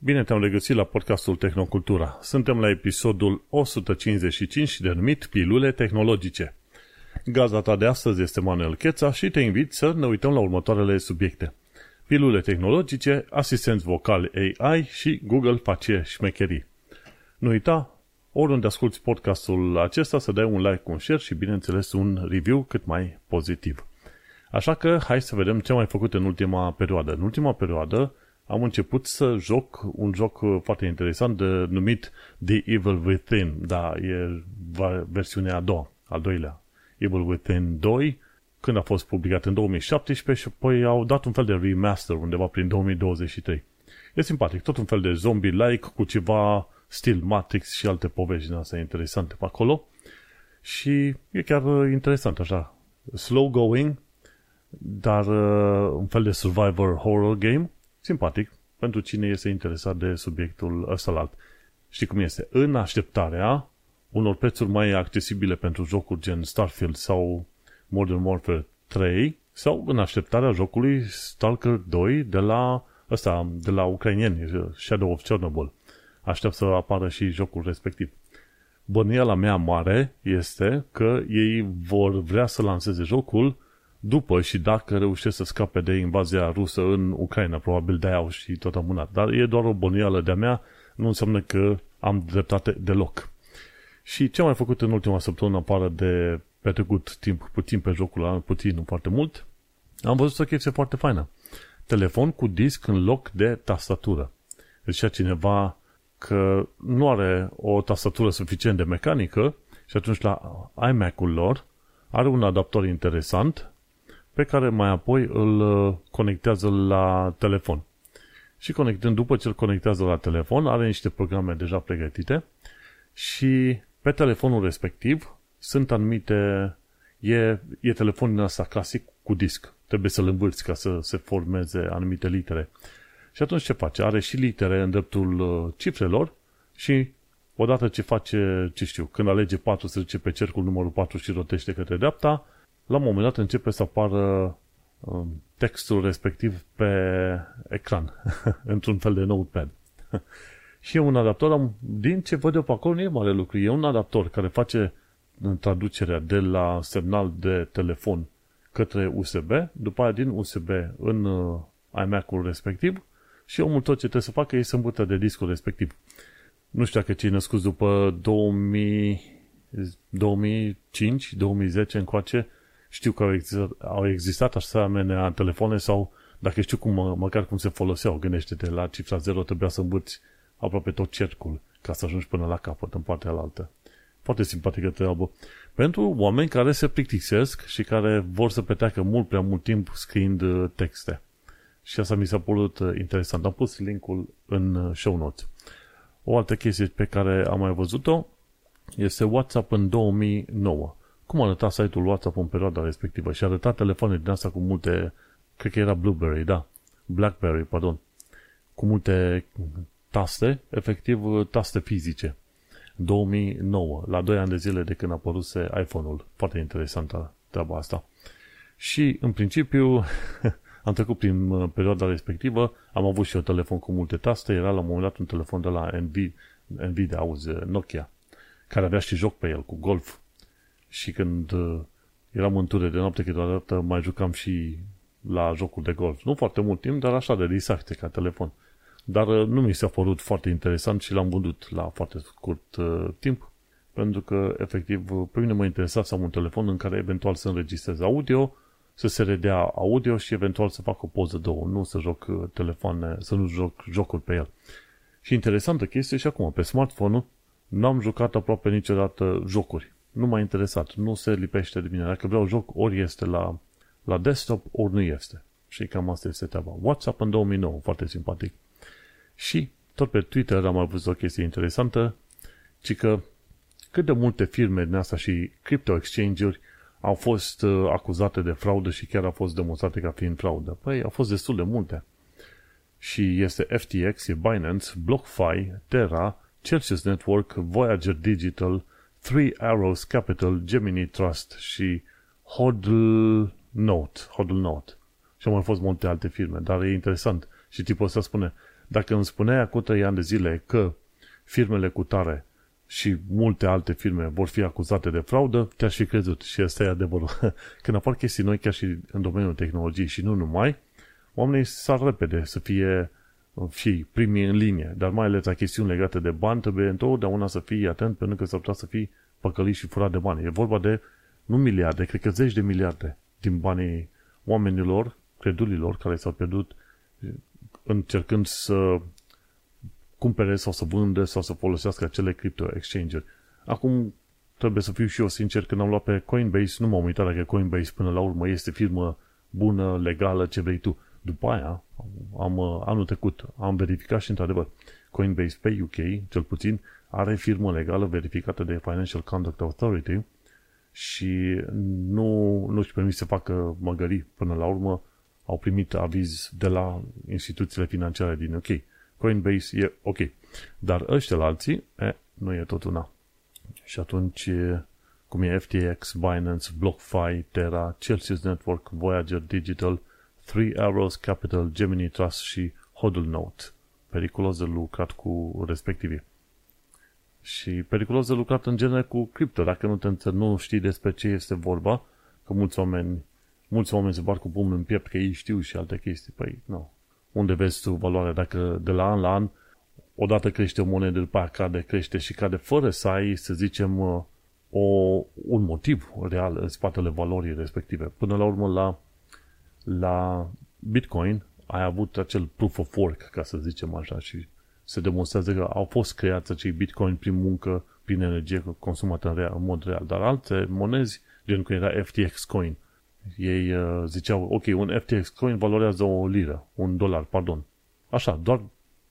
Bine te-am regăsit la podcastul Tehnocultura. Suntem la episodul 155 denumit Pilule Tehnologice. Gazda ta de astăzi este Manuel Cheța și te invit să ne uităm la următoarele subiecte. Pilule tehnologice, asistenți vocali AI și Google face șmecherii. Nu uita, oriunde asculti podcastul acesta să dai un like, un share și bineînțeles un review cât mai pozitiv. Așa că hai să vedem ce am mai făcut în ultima perioadă. În ultima perioadă am început să joc un joc foarte interesant de, numit The Evil Within. Da, e versiunea a doua, al doilea. Evil Within 2, când a fost publicat în 2017 și apoi au dat un fel de remaster undeva prin 2023. E simpatic, tot un fel de zombie-like cu ceva stil Matrix și alte povești din astea interesante pe acolo. Și e chiar interesant așa. Slow going, dar uh, un fel de survivor horror game simpatic pentru cine este interesat de subiectul ăsta alt. Știi cum este? În așteptarea unor prețuri mai accesibile pentru jocuri gen Starfield sau Modern Warfare 3 sau în așteptarea jocului Stalker 2 de la ăsta, de la ucrainieni, Shadow of Chernobyl. Aștept să apară și jocul respectiv. Bănuiala mea mare este că ei vor vrea să lanseze jocul după și dacă reușesc să scape de invazia rusă în Ucraina, probabil de-aia au și tot amânat. Dar e doar o bănuială de-a mea, nu înseamnă că am dreptate deloc. Și ce am mai făcut în ultima săptămână, afară de petrecut timp puțin pe jocul puțin, nu foarte mult, am văzut o chestie foarte faină. Telefon cu disc în loc de tastatură. Deci cineva că nu are o tastatură suficient de mecanică și atunci la iMac-ul lor are un adaptor interesant pe care mai apoi îl uh, conectează la telefon. Și conectând, după ce îl conectează la telefon, are niște programe deja pregătite și pe telefonul respectiv sunt anumite, e, e telefonul ăsta clasic cu disc. Trebuie să-l învârți ca să se formeze anumite litere. Și atunci ce face? Are și litere în dreptul uh, cifrelor și odată ce face, ce știu, când alege 4 să duce pe cercul numărul 4 și rotește către dreapta, la un moment dat începe să apară um, textul respectiv pe ecran, într-un fel de notepad. și e un adaptor, din ce văd eu pe acolo, nu e mare lucru. E un adaptor care face traducerea de la semnal de telefon către USB, după aia din USB în uh, iMac-ul respectiv și omul tot ce trebuie să facă e să îmbută de discul respectiv. Nu știu dacă cei născuți după 2000, 2005, 2010 încoace, știu că au existat, au existat asemenea telefoane sau dacă știu cum, măcar cum se foloseau, gândește-te, la cifra 0 trebuia să învârți aproape tot cercul ca să ajungi până la capăt, în partea alaltă. Foarte simpatică treabă. Pentru oameni care se plictisesc și care vor să petreacă mult prea mult timp scriind uh, texte. Și asta mi s-a părut uh, interesant. Am pus linkul în uh, show notes. O altă chestie pe care am mai văzut-o este WhatsApp în 2009 cum arăta site-ul WhatsApp în perioada respectivă și arăta telefoane din asta cu multe, cred că era Blueberry, da, Blackberry, pardon, cu multe taste, efectiv taste fizice. 2009, la 2 ani de zile de când a apăruse iPhone-ul. Foarte interesantă treaba asta. Și, în principiu, am trecut prin uh, perioada respectivă, am avut și un telefon cu multe taste, era la un moment dat un telefon de la Nvidia, Nvidia auzi, Nokia, care avea și joc pe el, cu golf și când uh, eram în ture de noapte câteodată mai jucam și la jocul de golf. Nu foarte mult timp, dar așa de distracție ca telefon. Dar uh, nu mi s-a părut foarte interesant și l-am vândut la foarte scurt uh, timp, pentru că, efectiv, uh, pe mine mă interesa să am un telefon în care eventual să înregistrez audio, să se redea audio și eventual să fac o poză două, nu să joc uh, telefoane, să nu joc jocuri pe el. Și interesantă chestie și acum, pe smartphone n-am jucat aproape niciodată jocuri nu m-a interesat, nu se lipește de mine. Dacă vreau joc, ori este la, la desktop, ori nu este. Și cam asta este treaba. WhatsApp în 2009, foarte simpatic. Și tot pe Twitter am văzut o chestie interesantă, ci că cât de multe firme din asta și crypto exchange-uri au fost uh, acuzate de fraudă și chiar au fost demonstrate ca fiind fraudă. Păi, au fost destul de multe. Și este FTX, e Binance, BlockFi, Terra, Celsius Network, Voyager Digital, Three Arrows Capital, Gemini Trust și Hodl Note. Hodl Note. Și au mai fost multe alte firme, dar e interesant. Și tipul ăsta spune, Dacă îmi spuneai acum 3 ani de zile că firmele cu tare și multe alte firme vor fi acuzate de fraudă, te-aș fi crezut și asta e adevărul. Când apar chestii noi, chiar și în domeniul tehnologiei și nu numai, oamenii sar repede să fie și primii în linie, dar mai ales la chestiuni legate de bani, trebuie întotdeauna să fii atent pentru că s-ar putea să fii păcălit și furat de bani. E vorba de, nu miliarde, cred că zeci de miliarde din banii oamenilor, credulilor care s-au pierdut încercând să cumpere sau să vândă sau să folosească acele crypto exchange Acum trebuie să fiu și eu sincer, când am luat pe Coinbase, nu m-am uitat dacă Coinbase până la urmă este firmă bună, legală, ce vrei tu. După aia, am, anul trecut, am verificat și într-adevăr, Coinbase pe UK, cel puțin, are firmă legală verificată de Financial Conduct Authority și nu, nu își permis să facă măgării. Până la urmă, au primit aviz de la instituțiile financiare din UK. Coinbase e ok. Dar ăștia la alții, e, nu e tot una. Și atunci, cum e FTX, Binance, BlockFi, Terra, Celsius Network, Voyager Digital, Three Arrows Capital, Gemini Trust și Hodl Note. Periculos de lucrat cu respectivii. Și periculos de lucrat în genere cu cripto. Dacă nu, te, nu știi despre ce este vorba, că mulți oameni, mulți oameni se bar cu pumnul în piept că ei știu și alte chestii. Păi, nu. Unde vezi tu valoarea? Dacă de la an la an odată crește o monedă, după aia cade, crește și cade, fără să ai, să zicem, uh, o, un motiv real în spatele valorii respective. Până la urmă, la, la Bitcoin ai avut acel proof of work, ca să zicem așa, și se demonstrează că au fost creați acei Bitcoin prin muncă, prin energie consumată în, real, în mod real. Dar alte monezi, gen cum era FTX Coin, ei uh, ziceau, ok, un FTX Coin valorează o liră, un dolar, pardon. Așa, doar,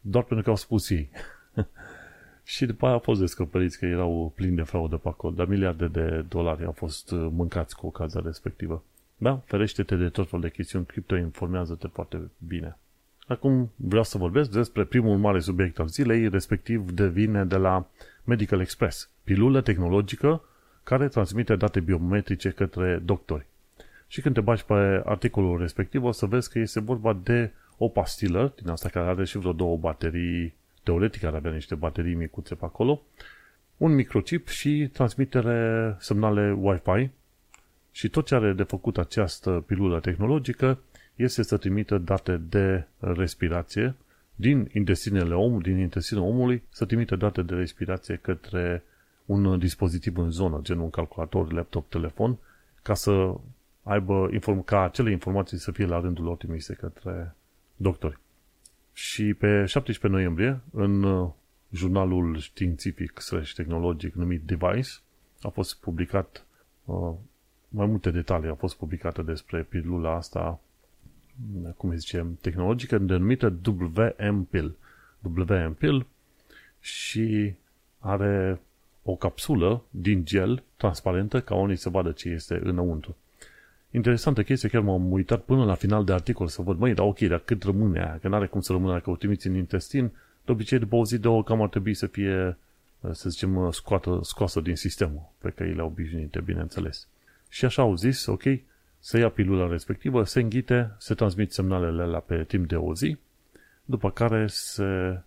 doar pentru că au spus ei. și după aia au fost descoperiți că erau plini de fraudă pe acolo, dar miliarde de dolari au fost uh, mâncați cu ocazia respectivă. Da, ferește-te de tot felul de chestiuni cripto, informează-te foarte bine. Acum vreau să vorbesc despre primul mare subiect al zilei, respectiv devine de la Medical Express, pilulă tehnologică care transmite date biometrice către doctori. Și când te bagi pe articolul respectiv, o să vezi că este vorba de o pastilă, din asta care are și vreo două baterii, teoretic ar avea niște baterii micuțe pe acolo, un microchip și transmitere semnale Wi-Fi și tot ce are de făcut această pilulă tehnologică este să trimită date de respirație din intestinele omului, din intestinul omului, să trimită date de respirație către un dispozitiv în zonă, gen un calculator, laptop, telefon, ca să aibă inform- ca acele informații să fie la rândul lor trimise către doctori. Și pe 17 noiembrie, în uh, jurnalul științific slash tehnologic numit Device, a fost publicat uh, mai multe detalii au fost publicate despre pilula asta, cum îi zicem, tehnologică, denumită WM-Pill. WM-Pill și are o capsulă din gel transparentă ca unii să vadă ce este înăuntru. Interesantă chestie, chiar m-am uitat până la final de articol să văd, măi, dar ok, dar cât rămâne aia? Că n-are cum să rămână dacă o trimiți în intestin, de obicei după o zi, două, cam ar trebui să fie, să zicem, scoată, scoasă din sistemul pe căile obișnuite, bineînțeles. Și așa au zis, ok, să ia pilula respectivă, se înghite, se transmit semnalele la pe timp de o zi, după care se,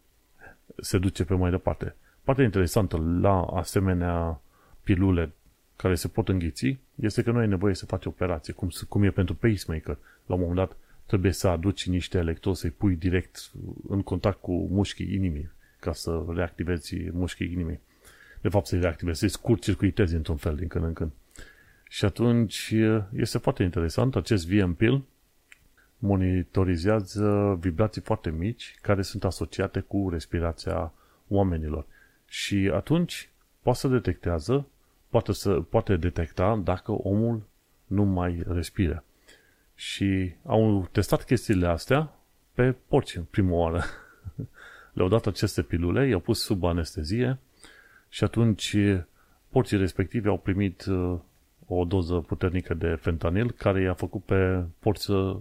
se duce pe mai departe. Partea interesantă la asemenea pilule care se pot înghiți este că nu ai nevoie să faci operație, cum, cum e pentru pacemaker. La un moment dat trebuie să aduci niște electrodi, să-i pui direct în contact cu mușchii inimii ca să reactivezi mușchii inimii. De fapt să-i reactivezi, să-i scurt circuitezi într-un fel din când în când. Și atunci este foarte interesant, acest VM pill monitorizează vibrații foarte mici care sunt asociate cu respirația oamenilor. Și atunci poate să detectează poate, să, poate detecta dacă omul nu mai respiră. Și au testat chestiile astea pe porci în prima oară. Le-au dat aceste pilule, i-au pus sub anestezie și atunci porcii respectivi au primit uh, o doză puternică de fentanil care i-a făcut pe porci să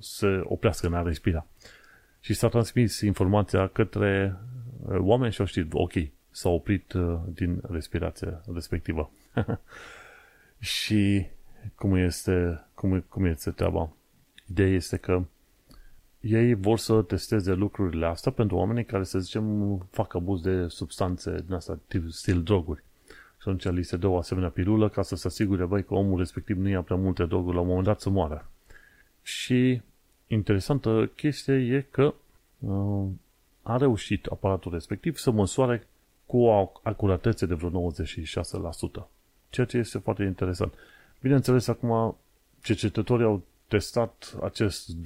se oprească în a respira. Și s-a transmis informația către uh, oameni și au știut, ok, s-a oprit uh, din respirația respectivă. și cum este, cum, cum este treaba? Ideea este că ei vor să testeze lucrurile astea pentru oamenii care, să zicem, fac abuz de substanțe din asta, tip stil droguri. Și atunci li se dă o asemenea pilulă ca să se asigure, băi, că omul respectiv nu ia prea multe droguri la un moment dat să moară. Și interesantă chestie e că uh, a reușit aparatul respectiv să măsoare cu o acuratețe de vreo 96%. Ceea ce este foarte interesant. Bineînțeles, acum cercetătorii au testat acest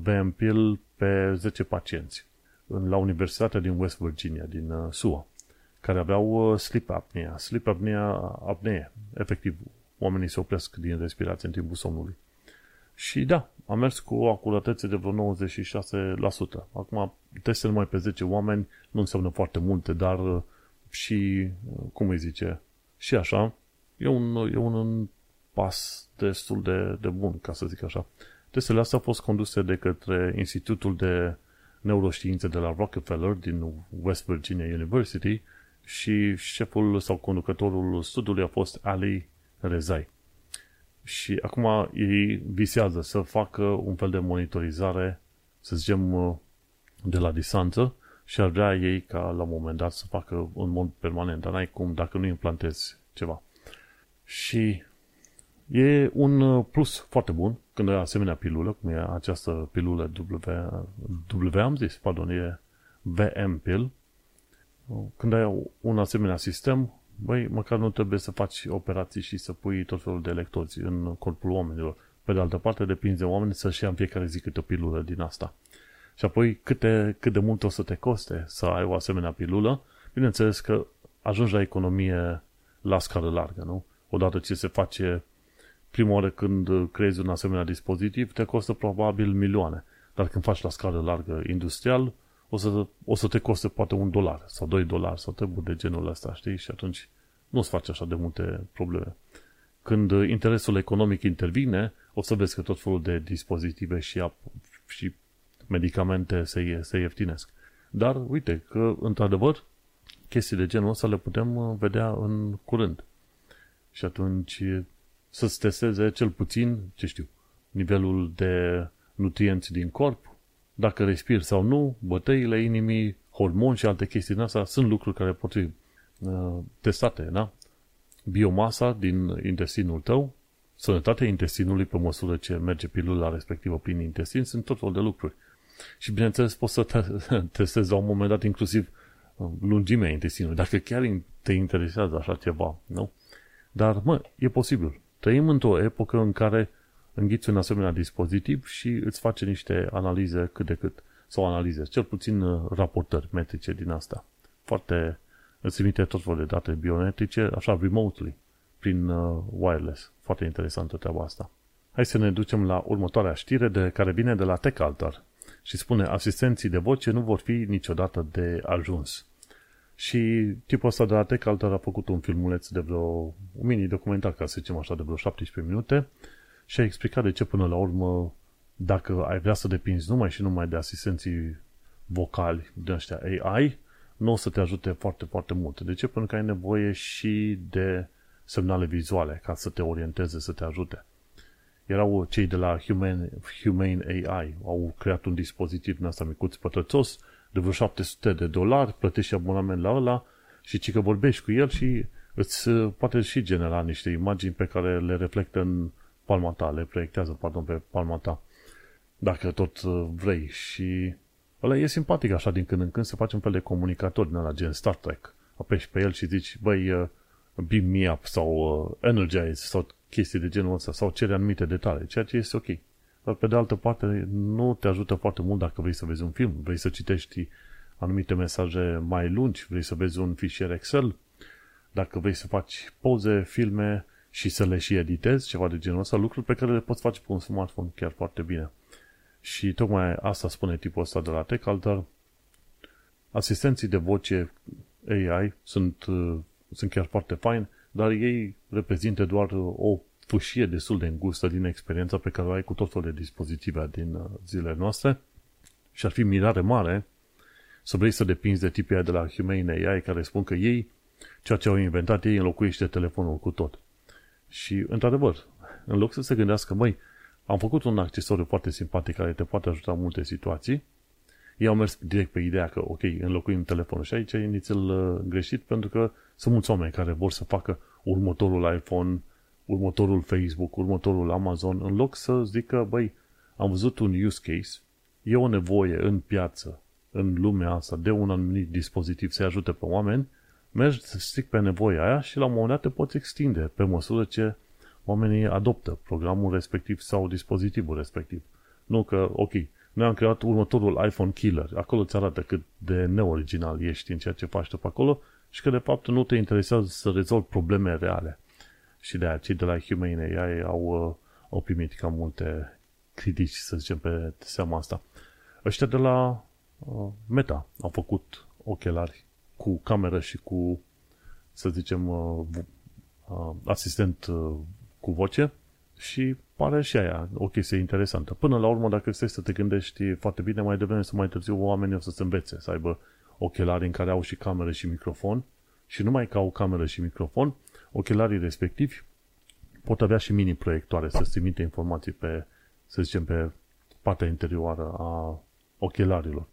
BMPL uh, pe 10 pacienți la Universitatea din West Virginia, din uh, SUA, care aveau uh, sleep apnea. Sleep apnea, apnee. Efectiv, oamenii se opresc din respirație în timpul somnului. Și da, a mers cu o acuratețe de vreo 96%. Acum, testele numai pe 10 oameni nu înseamnă foarte multe, dar și, cum îi zice, și așa, e un, e un pas destul de, de bun, ca să zic așa. Testele astea au fost conduse de către Institutul de Neuroștiințe de la Rockefeller din West Virginia University și șeful sau conducătorul studiului a fost Ali Rezai. Și acum ei visează să facă un fel de monitorizare, să zicem, de la distanță și ar vrea ei ca la un moment dat să facă în mod permanent, dar n-ai cum dacă nu implantezi ceva. Și e un uh, plus foarte bun când ai asemenea pilulă, cum e această pilulă W, w am zis, pardon, e VM pill. Când ai un asemenea sistem, băi, măcar nu trebuie să faci operații și să pui tot felul de electrozi în corpul oamenilor. Pe de altă parte, depinde de oameni să-și ia în fiecare zi câte o pilulă din asta. Și apoi câte, cât de mult o să te coste să ai o asemenea pilulă, bineînțeles că ajungi la economie la scară largă, nu? Odată ce se face prima oară când creezi un asemenea dispozitiv, te costă probabil milioane. Dar când faci la scară largă industrial, o să, o să te coste poate un dolar sau doi dolari sau treburi de genul ăsta, știi? Și atunci nu-ți faci așa de multe probleme. Când interesul economic intervine, o să vezi că tot felul de dispozitive și, ap- și medicamente se, se ieftinesc. Dar uite că, într-adevăr, chestii de genul ăsta le putem uh, vedea în curând. Și atunci să-ți testeze cel puțin, ce știu, nivelul de nutrienți din corp, dacă respiri sau nu, bătăile inimii, hormoni și alte chestii din asta sunt lucruri care pot fi uh, testate, da? Biomasa din intestinul tău, sănătatea intestinului pe măsură ce merge pilula respectivă prin intestin, sunt tot fel de lucruri. Și bineînțeles poți să te testezi la un moment dat inclusiv uh, lungimea intestinului, dacă chiar te interesează așa ceva, nu? Dar, mă, e posibil. Trăim într-o epocă în care înghiți un asemenea dispozitiv și îți face niște analize cât de cât, sau analize, cel puțin uh, raportări metrice din asta. Foarte, îți emite tot felul de date biometrice, așa remotely, prin uh, wireless. Foarte interesantă treaba asta. Hai să ne ducem la următoarea știre de care vine de la TechAltar și spune asistenții de voce nu vor fi niciodată de ajuns. Și tipul ăsta de la TechAltar a făcut un filmuleț de vreo, un mini-documentar, ca să zicem așa, de vreo 17 minute și a explicat de ce până la urmă, dacă ai vrea să depinzi numai și numai de asistenții vocali din ăștia AI, nu o să te ajute foarte, foarte mult. De ce? Pentru că ai nevoie și de semnale vizuale ca să te orienteze, să te ajute. Erau cei de la Humane, Humane AI, au creat un dispozitiv din asta micuț pătrățos, de vreo 700 de dolari, plătești abonament la ăla și ci că vorbești cu el și îți poate și genera niște imagini pe care le reflectă în palma ta, le proiectează, pardon, pe palma ta, dacă tot uh, vrei. Și ăla e simpatic așa din când în când să faci un fel de comunicator din ăla, gen Star Trek. Apeși pe el și zici, băi, uh, beam me up sau uh, energize sau chestii de genul ăsta sau cere anumite detalii, ceea ce este ok. Dar pe de altă parte nu te ajută foarte mult dacă vrei să vezi un film, vrei să citești anumite mesaje mai lungi, vrei să vezi un fișier Excel, dacă vrei să faci poze, filme și să le și editezi, ceva de genul ăsta, lucruri pe care le poți face pe un smartphone chiar foarte bine. Și tocmai asta spune tipul ăsta de la TechAltar. Asistenții de voce AI sunt, sunt chiar foarte fain, dar ei reprezintă doar o fâșie destul de îngustă din experiența pe care o ai cu tot felul de dispozitive din uh, zilele noastre și ar fi mirare mare să vrei să depinzi de tipii de la Humane AI care spun că ei, ceea ce au inventat ei, înlocuiește telefonul cu tot. Și, într-adevăr, în loc să se gândească, măi, Am făcut un accesoriu foarte simpatic care te poate ajuta în multe situații. Ei au mers direct pe ideea că, ok, înlocuim telefonul și aici e inițial uh, greșit pentru că sunt mulți oameni care vor să facă următorul iPhone, următorul Facebook, următorul Amazon, în loc să zică, băi, am văzut un use case, e o nevoie în piață, în lumea asta, de un anumit dispozitiv să ajute pe oameni, mergi strict pe nevoia aia și la un moment dat te poți extinde pe măsură ce oamenii adoptă programul respectiv sau dispozitivul respectiv. Nu că, ok, noi am creat următorul iPhone Killer. Acolo îți arată cât de neoriginal ești în ceea ce faci tu pe acolo și că de fapt nu te interesează să rezolvi probleme reale. Și de aceea cei de la Humane AI au, uh, au primit cam multe critici, să zicem, pe seama asta. Ăștia de la uh, Meta au făcut ochelari cu cameră și cu, să zicem, uh, uh, asistent uh, cu voce și pare și aia o chestie interesantă. Până la urmă, dacă stai să te gândești foarte bine, mai devreme să mai târziu oamenii o să se învețe, să aibă ochelari în care au și cameră și microfon și numai că au cameră și microfon, ochelarii respectivi pot avea și mini-proiectoare să trimite informații pe, să zicem, pe partea interioară a ochelarilor.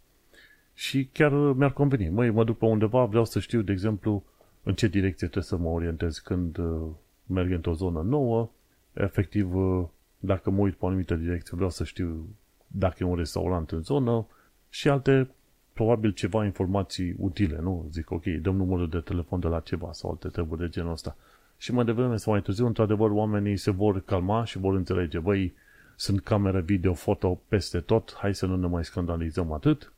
Și chiar mi-ar conveni. Măi, mă duc pe undeva, vreau să știu, de exemplu, în ce direcție trebuie să mă orientez când uh, merg într-o zonă nouă, efectiv, uh, dacă mă uit pe o anumită direcție, vreau să știu dacă e un restaurant în zonă și alte, probabil ceva informații utile, nu? Zic, ok, dăm numărul de telefon de la ceva sau alte treburi de genul ăsta. Și mai devreme sau mai târziu, într-adevăr, oamenii se vor calma și vor înțelege, băi, sunt camere video, foto peste tot, hai să nu ne mai scandalizăm atât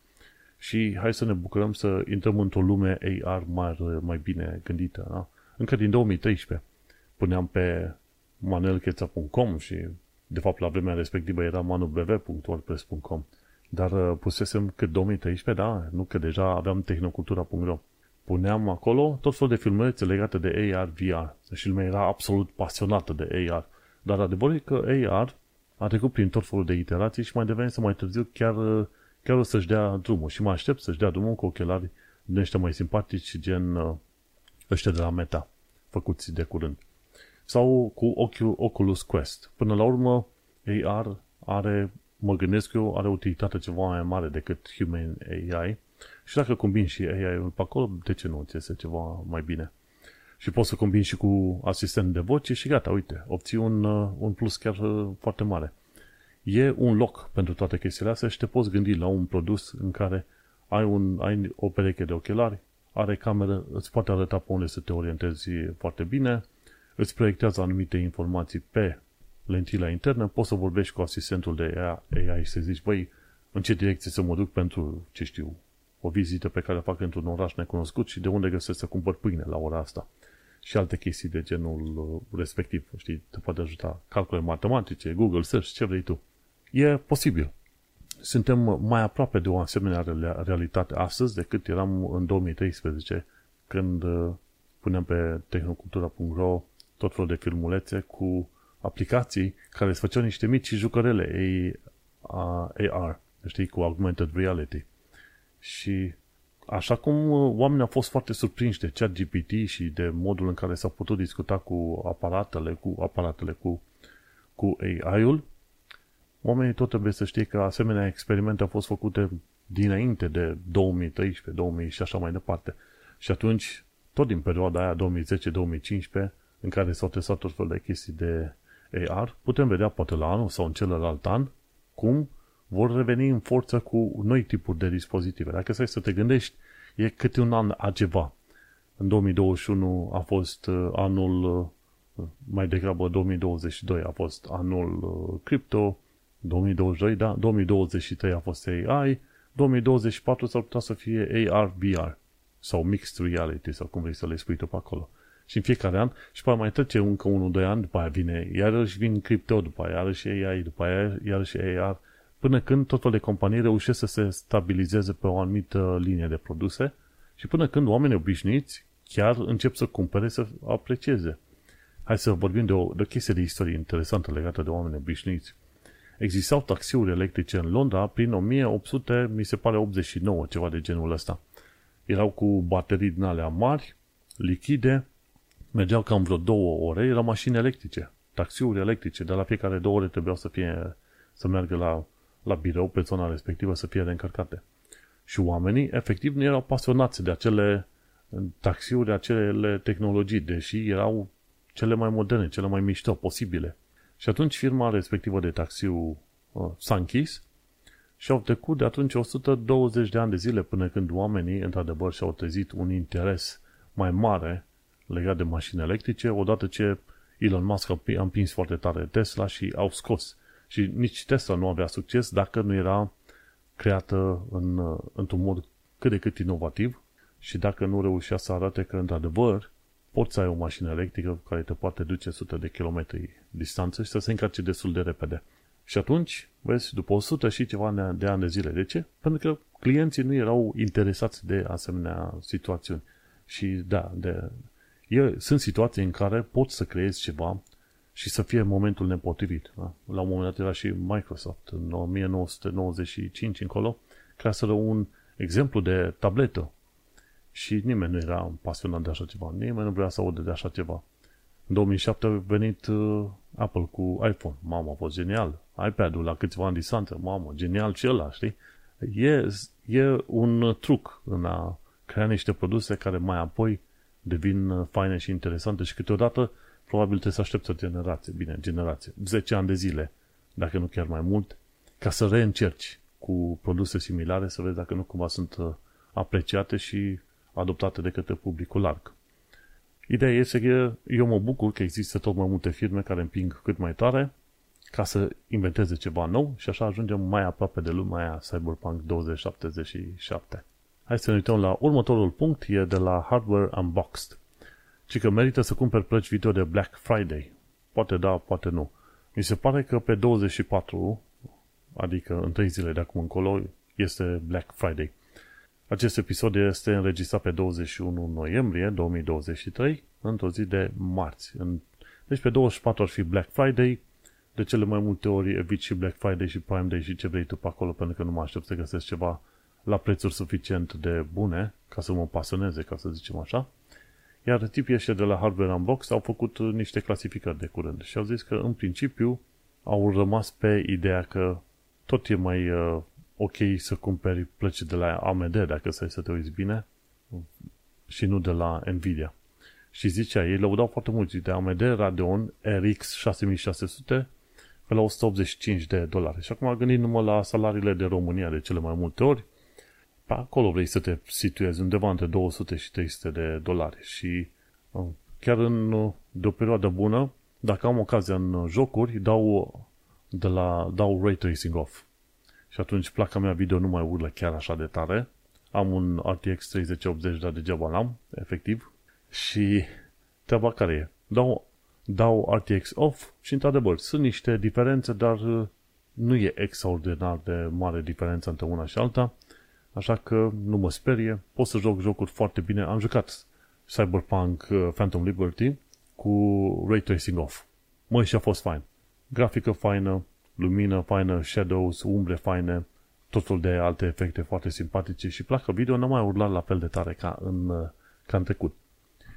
și hai să ne bucurăm să intrăm într-o lume AR mai, mai bine gândită. Da? Încă din 2013 puneam pe manuelcheța.com și de fapt la vremea respectivă era manubv.wordpress.com dar uh, pusesem cât 2013, da, nu că deja aveam tehnocultura.ro puneam acolo tot felul de filmulețe legate de AR, VR și lumea era absolut pasionată de AR dar adevărul e că AR a trecut prin tot felul de iterații și mai devenit să mai târziu chiar, uh, chiar o să-și dea drumul și mă aștept să-și dea drumul cu ochelari din ăștia mai simpatici gen uh, ăștia de la Meta făcuți de curând sau cu Oculus Quest. Până la urmă, AR are, mă gândesc eu, are o utilitate ceva mai mare decât Human AI și dacă combini și AI-ul pe acolo, de ce nu ți este ceva mai bine? Și poți să combini și cu asistent de voce și gata, uite, obții un, uh, un plus chiar uh, foarte mare. E un loc pentru toate chestiile astea și te poți gândi la un produs în care ai, un, ai o pereche de ochelari, are cameră, îți poate arăta pe unde să te orientezi foarte bine, îți proiectează anumite informații pe lentila internă, poți să vorbești cu asistentul de AI și să zici, băi, în ce direcție să mă duc pentru, ce știu, o vizită pe care o fac într-un oraș necunoscut și de unde găsesc să cumpăr pâine la ora asta. Și alte chestii de genul uh, respectiv, știi, te poate ajuta calcule matematice, Google Search, ce vrei tu. E posibil. Suntem mai aproape de o asemenea realitate astăzi decât eram în 2013, când uh, puneam pe tehnocultura.ro tot felul de filmulețe cu aplicații care îți făceau niște mici jucărele AR, știi, cu augmented reality. Și așa cum oamenii au fost foarte surprinși de chat GPT și de modul în care s-au putut discuta cu aparatele, cu aparatele, cu, cu AI-ul, oamenii tot trebuie să știe că asemenea experimente au fost făcute dinainte de 2013, 2000 și așa mai departe. Și atunci, tot din perioada aia 2010-2015, în care s-au testat tot fel de chestii de AR, putem vedea poate la anul sau în celălalt an cum vor reveni în forță cu noi tipuri de dispozitive. Dacă stai să te gândești, e câte un an a ceva. În 2021 a fost uh, anul, uh, mai degrabă 2022 a fost anul uh, cripto, 2022, da, 2023 a fost AI, 2024 s-ar putea să fie AR, VR sau Mixed Reality sau cum vrei să le spui tu pe acolo și în fiecare an și după mai trece încă unul, doi ani, după aia vine, iarăși vin cripto, după aia iarăși AI, după aia iarăși AR, până când tot felul de companii reușesc să se stabilizeze pe o anumită linie de produse și până când oamenii obișnuiți chiar încep să cumpere, să aprecieze. Hai să vorbim de o, de o chestie de istorie interesantă legată de oameni obișnuiți. Existau taxiuri electrice în Londra prin 1800, mi se pare 89, ceva de genul ăsta. Erau cu baterii din alea mari, lichide, mergeau cam vreo două ore, erau mașini electrice. taxiuri electrice, de la fiecare două ore trebuiau să fie, să meargă la, la birou pe zona respectivă să fie reîncărcate. Și oamenii, efectiv, nu erau pasionați de acele taxiuri, acele tehnologii, deși erau cele mai moderne, cele mai mișto posibile. Și atunci firma respectivă de taxiu uh, s-a închis și au trecut de atunci 120 de ani de zile până când oamenii, într-adevăr, și-au trezit un interes mai mare legat de mașini electrice, odată ce Elon Musk a împins foarte tare Tesla și au scos. Și nici Tesla nu avea succes dacă nu era creată în, într-un mod cât de cât inovativ și dacă nu reușea să arate că, într-adevăr, poți să ai o mașină electrică care te poate duce sute de kilometri distanță și să se încarce destul de repede. Și atunci, vezi, după 100 și ceva de ani de zile. De ce? Pentru că clienții nu erau interesați de asemenea situațiuni. Și da, de, e, sunt situații în care poți să creezi ceva și să fie momentul nepotrivit. Da? La un moment dat era și Microsoft, în 1995 încolo, creaseră un exemplu de tabletă. Și nimeni nu era pasionat de așa ceva. Nimeni nu vrea să audă de așa ceva. În 2007 a venit uh, Apple cu iPhone. Mamă, a fost genial. iPad-ul la câțiva ani distanță. Mamă, genial și ăla, știi? E, e un truc în a crea niște produse care mai apoi devin uh, faine și interesante și câteodată probabil trebuie să aștepți o generație, bine, generație, 10 ani de zile, dacă nu chiar mai mult, ca să reîncerci cu produse similare, să vezi dacă nu cumva sunt uh, apreciate și adoptate de către publicul larg. Ideea este că eu mă bucur că există tot mai multe firme care împing cât mai tare ca să inventeze ceva nou și așa ajungem mai aproape de lumea aia Cyberpunk 2077. Hai să ne uităm la următorul punct, e de la Hardware Unboxed. Ci că merită să cumperi plăci video de Black Friday. Poate da, poate nu. Mi se pare că pe 24, adică în 3 zile de acum încolo, este Black Friday. Acest episod este înregistrat pe 21 noiembrie 2023, într-o zi de marți. Deci pe 24 ar fi Black Friday, de cele mai multe ori evit și Black Friday și Prime Day și ce vrei tu pe acolo, pentru că nu mă aștept să găsesc ceva la prețuri suficient de bune ca să mă pasioneze, ca să zicem așa. Iar tipii ăștia de la Hardware Unbox au făcut niște clasificări de curând și au zis că în principiu au rămas pe ideea că tot e mai uh, ok să cumperi plăci de la AMD dacă să să te uiți bine și nu de la Nvidia. Și zicea, ei lăudau foarte mult de AMD Radeon RX 6600 pe la 185 de dolari. Și acum gândit numai la salariile de România de cele mai multe ori, pe acolo vrei să te situezi undeva între 200 și 300 de dolari și uh, chiar în, uh, de o perioadă bună, dacă am ocazia în jocuri, dau, de la, dau ray tracing off. Și atunci placa mea video nu mai urlă chiar așa de tare. Am un RTX 3080, dar degeaba l-am, efectiv. Și treaba care e? Dau, dau RTX off și într-adevăr sunt niște diferențe, dar uh, nu e extraordinar de mare diferența între una și alta. Așa că nu mă sperie, pot să joc jocuri foarte bine. Am jucat Cyberpunk uh, Phantom Liberty cu Ray Tracing off. Mă, și a fost fain. Grafică faină, lumină faină, shadows, umbre faine, totul de alte efecte foarte simpatice și placa video nu mai urlat la fel de tare ca în, uh, ca în trecut.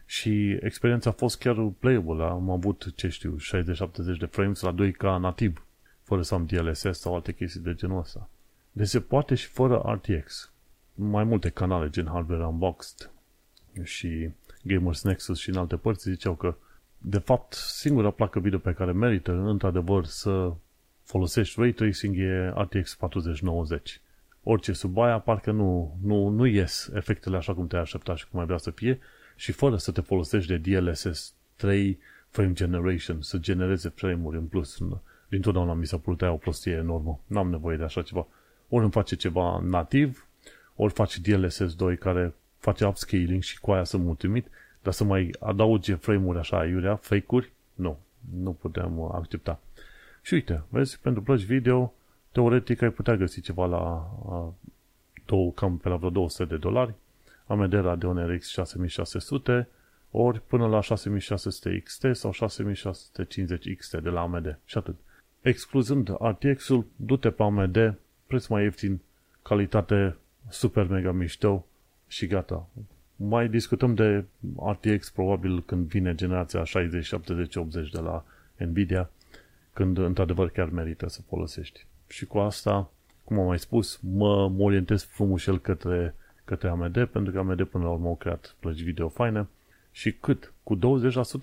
Și experiența a fost chiar playable. Am avut, ce știu, 60-70 de frames la 2K nativ, fără să am DLSS sau alte chestii de genul ăsta. Deci se poate și fără RTX. Mai multe canale gen Hardware Unboxed și Gamers Nexus și în alte părți ziceau că de fapt singura placă video pe care merită într-adevăr să folosești ray tracing e RTX 4090. Orice sub aia parcă nu, nu, nu ies efectele așa cum te-ai aștepta și cum ai vrea să fie și fără să te folosești de DLSS 3 frame generation, să genereze frame-uri în plus. Dintotdeauna mi s-a părut aia o prostie enormă. N-am nevoie de așa ceva. Ori îmi face ceva nativ, ori face DLSS 2 care face upscaling și cu aia sunt mulțumit, dar să mai adauge frame-uri așa iurea, fake-uri, nu, nu putem accepta. Și uite, vezi, pentru plăci video, teoretic ai putea găsi ceva la a, două, cam pe la vreo 200 de dolari, AMD Radeon RX 6600, ori până la 6600 XT sau 6650 XT de la AMD și atât. Excluzând RTX-ul, du-te pe AMD, preț mai ieftin, calitate super mega mișto și gata. Mai discutăm de RTX probabil când vine generația 60, 70, 80 de la Nvidia, când într-adevăr chiar merită să folosești. Și cu asta, cum am mai spus, mă, mă orientez frumușel către, către AMD, pentru că AMD până la urmă au creat plăci video faine și cât? Cu 20%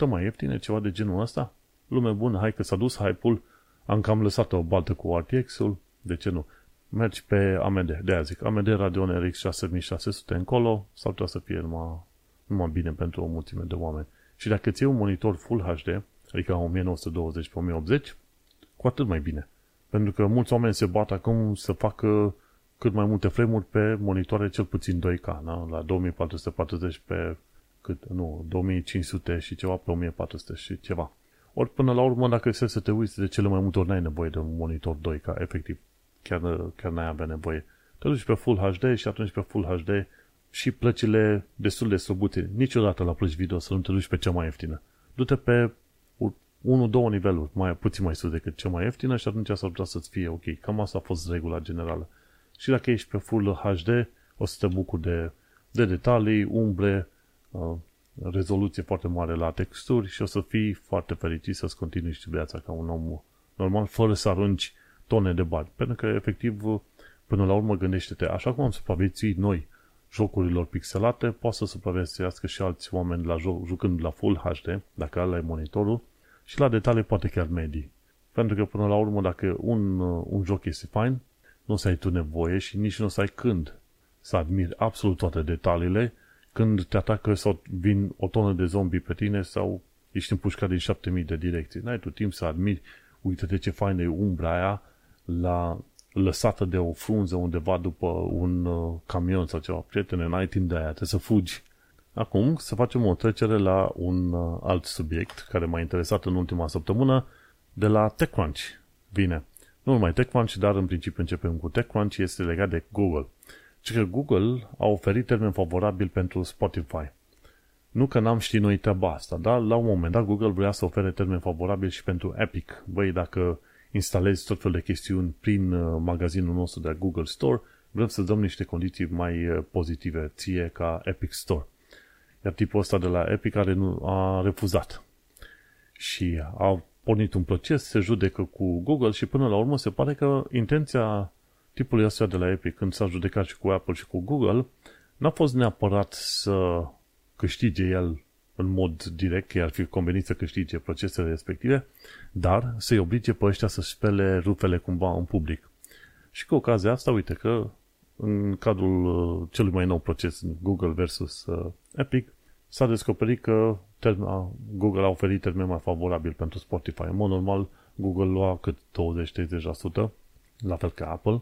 mai ieftine, ceva de genul ăsta? Lume bună, hai că s-a dus hype-ul, am cam lăsat o baltă cu RTX-ul, de ce nu? Mergi pe AMD, de aia zic, AMD Radeon RX 6600 încolo, sau trebuie să fie numai, numai bine pentru o mulțime de oameni. Și dacă ți un monitor Full HD, adică 1920 pe 1080, cu atât mai bine. Pentru că mulți oameni se bat acum să facă cât mai multe frame-uri pe monitoare cel puțin 2K, da? la 2440 pe cât, nu, 2500 și ceva pe 1400 și ceva. Ori până la urmă, dacă este să te uiți, de cele mai multe ori n-ai nevoie de un monitor 2K, efectiv, chiar, chiar n-ai avea nevoie. Te duci pe Full HD și atunci pe Full HD și plăcile destul de slăbute. Niciodată la plăci video să nu te duci pe cea mai ieftină. Du-te pe 1-2 niveluri, mai puțin mai sus decât cea mai ieftină și atunci s-ar putea să-ți fie ok. Cam asta a fost regula generală. Și dacă ești pe Full HD, o să te bucuri de, de detalii, umbre, uh, rezoluție foarte mare la texturi și o să fii foarte fericit să-ți continui și viața ca un om normal, fără să arunci tone de bani. Pentru că, efectiv, până la urmă gândește-te, așa cum am supraviețuit noi jocurilor pixelate, poate să supraviețuiască și alți oameni la joc, jucând la Full HD, dacă ăla e monitorul, și la detalii poate chiar medii. Pentru că până la urmă, dacă un, un joc este fain, nu o să ai tu nevoie și nici nu o să ai când să admiri absolut toate detaliile când te atacă sau vin o tonă de zombi pe tine sau ești împușcat din 7000 de direcții. N-ai tu timp să admiri, uite-te ce faină e umbra aia la, lăsată de o frunză undeva după un uh, camion sau ceva. Prietene, n-ai timp de aia, trebuie să fugi. Acum să facem o trecere la un uh, alt subiect care m-a interesat în ultima săptămână de la TechCrunch. Bine, nu numai TechCrunch, dar în principiu începem cu TechCrunch, este legat de Google. Și că Google a oferit termen favorabil pentru Spotify. Nu că n-am știut noi treaba asta, dar la un moment dat Google vrea să ofere termen favorabil și pentru Epic. Băi, dacă instalezi tot felul de chestiuni prin uh, magazinul nostru de Google Store, vrem să dăm niște condiții mai uh, pozitive ție ca Epic Store. Iar tipul ăsta de la Epic are, a refuzat. Și a pornit un proces, se judecă cu Google și până la urmă se pare că intenția tipul ăsta de la Epic, când s-a judecat și cu Apple și cu Google, n-a fost neapărat să câștige el în mod direct, că ar fi convenit să câștige procesele respective, dar să-i oblige pe ăștia să spele rufele cumva în public. Și cu ocazia asta, uite că în cadrul uh, celui mai nou proces Google versus uh, Epic, s-a descoperit că Google a oferit termen mai favorabil pentru Spotify. În mod normal, Google lua cât 20-30%, la fel ca Apple,